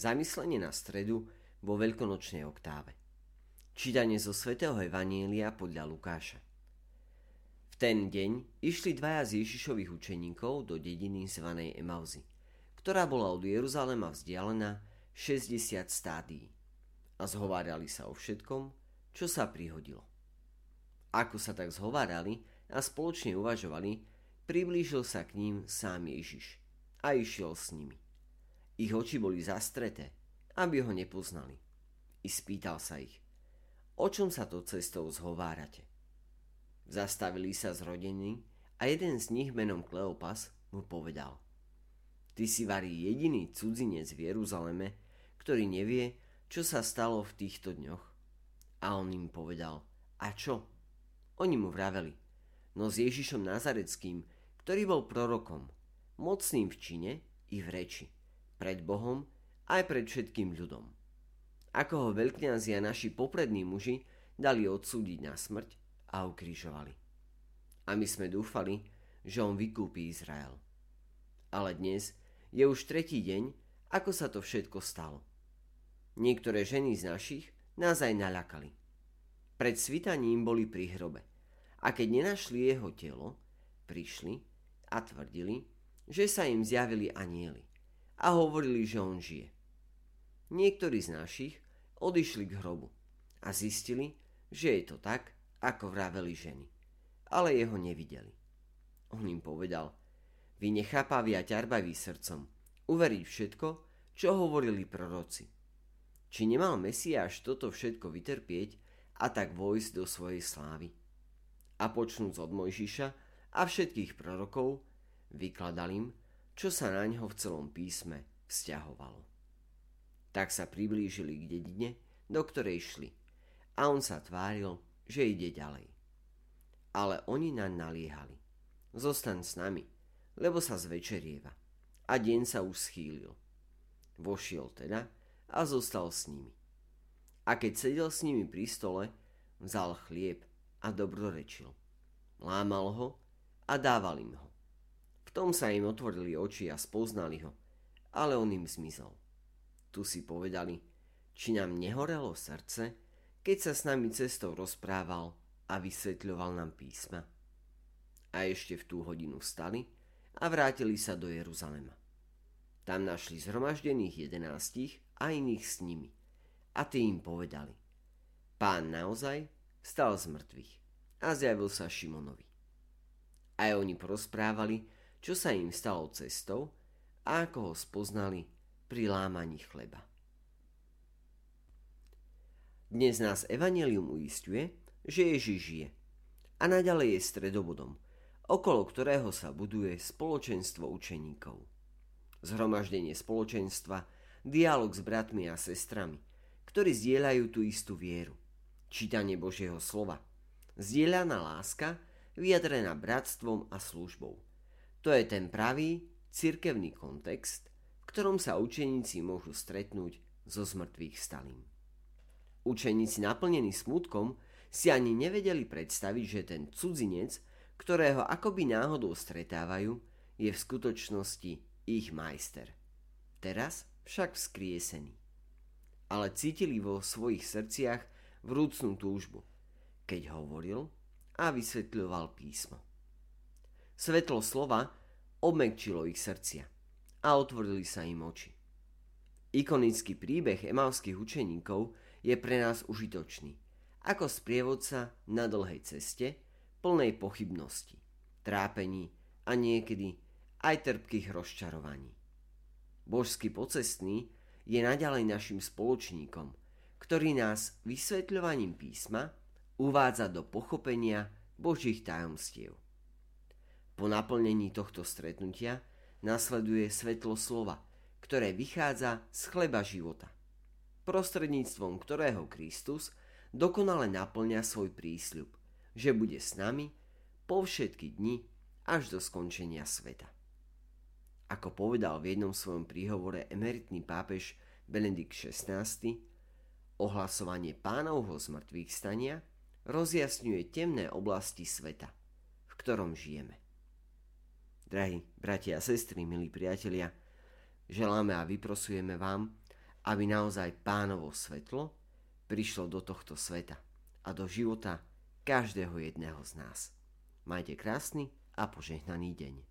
Zamyslenie na stredu vo veľkonočnej oktáve. Čítanie zo svätého Evanielia podľa Lukáša. V ten deň išli dvaja z Ježišových učeníkov do dediny zvanej Emauzy, ktorá bola od Jeruzalema vzdialená 60 stádií a zhovárali sa o všetkom, čo sa prihodilo. Ako sa tak zhovárali a spoločne uvažovali, priblížil sa k ním sám Ježiš a išiel s nimi. Ich oči boli zastreté, aby ho nepoznali. I spýtal sa ich, o čom sa to cestou zhovárate. Zastavili sa z rodiny a jeden z nich menom Kleopas mu povedal Ty si varí jediný cudzinec v Jeruzaleme, ktorý nevie, čo sa stalo v týchto dňoch. A on im povedal, a čo? Oni mu vraveli, no s Ježišom Nazareckým, ktorý bol prorokom, mocným v čine i v reči pred Bohom aj pred všetkým ľudom. Ako ho veľkňazi naši poprední muži dali odsúdiť na smrť a ukrižovali. A my sme dúfali, že on vykúpi Izrael. Ale dnes je už tretí deň, ako sa to všetko stalo. Niektoré ženy z našich nás aj naľakali. Pred svitaním boli pri hrobe a keď nenašli jeho telo, prišli a tvrdili, že sa im zjavili anieli a hovorili, že on žije. Niektorí z našich odišli k hrobu a zistili, že je to tak, ako vraveli ženy, ale jeho nevideli. On im povedal, vy nechápaví a ťarbaví srdcom, uveriť všetko, čo hovorili proroci. Či nemal Mesiáš toto všetko vytrpieť a tak vojsť do svojej slávy? A počnúc od Mojžiša a všetkých prorokov, vykladal im, čo sa na ňo v celom písme vzťahovalo. Tak sa priblížili k dedine, do ktorej šli a on sa tváril, že ide ďalej. Ale oni naň naliehali. Zostaň s nami, lebo sa zvečerieva. A deň sa už schýlil. Vošiel teda a zostal s nimi. A keď sedel s nimi pri stole, vzal chlieb a dobrorečil. Lámal ho a dával im ho. Tom sa im otvorili oči a spoznali ho, ale on im zmizol. Tu si povedali, či nám nehorelo srdce, keď sa s nami cestou rozprával a vysvetľoval nám písma. A ešte v tú hodinu vstali a vrátili sa do Jeruzalema. Tam našli zhromaždených jedenástich a iných s nimi. A tí im povedali, pán naozaj stal z mŕtvych a zjavil sa Šimonovi. Aj oni porozprávali, čo sa im stalo cestou a ako ho spoznali pri lámaní chleba. Dnes nás Evangelium uistuje, že Ježiš žije a naďalej je stredobodom, okolo ktorého sa buduje spoločenstvo učeníkov. Zhromaždenie spoločenstva, dialog s bratmi a sestrami, ktorí zdieľajú tú istú vieru, čítanie Božieho slova, zdieľaná láska, vyjadrená bratstvom a službou – to je ten pravý cirkevný kontext, v ktorom sa učeníci môžu stretnúť so zmrtvých stalým. Učeníci naplnení smutkom si ani nevedeli predstaviť, že ten cudzinec, ktorého akoby náhodou stretávajú, je v skutočnosti ich majster. Teraz však vzkriesený. Ale cítili vo svojich srdciach vrúcnú túžbu, keď hovoril a vysvetľoval písmo. Svetlo slova obmekčilo ich srdcia a otvorili sa im oči. Ikonický príbeh emavských učeníkov je pre nás užitočný, ako sprievodca na dlhej ceste, plnej pochybnosti, trápení a niekedy aj trpkých rozčarovaní. Božský pocestný je naďalej našim spoločníkom, ktorý nás vysvetľovaním písma uvádza do pochopenia Božích tajomstiev. Po naplnení tohto stretnutia nasleduje svetlo slova, ktoré vychádza z chleba života, prostredníctvom ktorého Kristus dokonale naplňa svoj prísľub, že bude s nami po všetky dni až do skončenia sveta. Ako povedal v jednom svojom príhovore emeritný pápež Benedikt XVI, ohlasovanie pánovho zmrtvých stania rozjasňuje temné oblasti sveta, v ktorom žijeme. Drahí bratia a sestry, milí priatelia, želáme a vyprosujeme vám, aby naozaj pánovo svetlo prišlo do tohto sveta a do života každého jedného z nás. Majte krásny a požehnaný deň.